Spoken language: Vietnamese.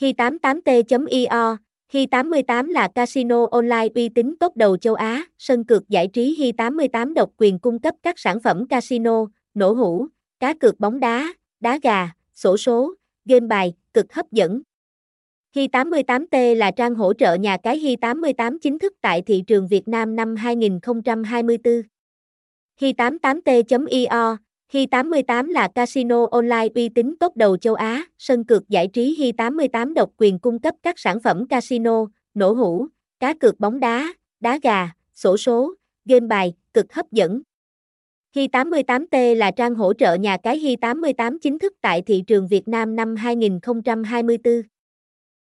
Hi88t.io Hi88 là casino online uy tín top đầu châu Á, sân cược giải trí Hi88 độc quyền cung cấp các sản phẩm casino, nổ hũ, cá cược bóng đá, đá gà, sổ số, game bài, cực hấp dẫn. Hi88T là trang hỗ trợ nhà cái Hi88 chính thức tại thị trường Việt Nam năm 2024. Hi88t.io Hi88 là casino online uy tín top đầu châu Á, sân cược giải trí Hi88 độc quyền cung cấp các sản phẩm casino, nổ hũ, cá cược bóng đá, đá gà, sổ số, game bài, cực hấp dẫn. Hi88T là trang hỗ trợ nhà cái Hi88 chính thức tại thị trường Việt Nam năm 2024.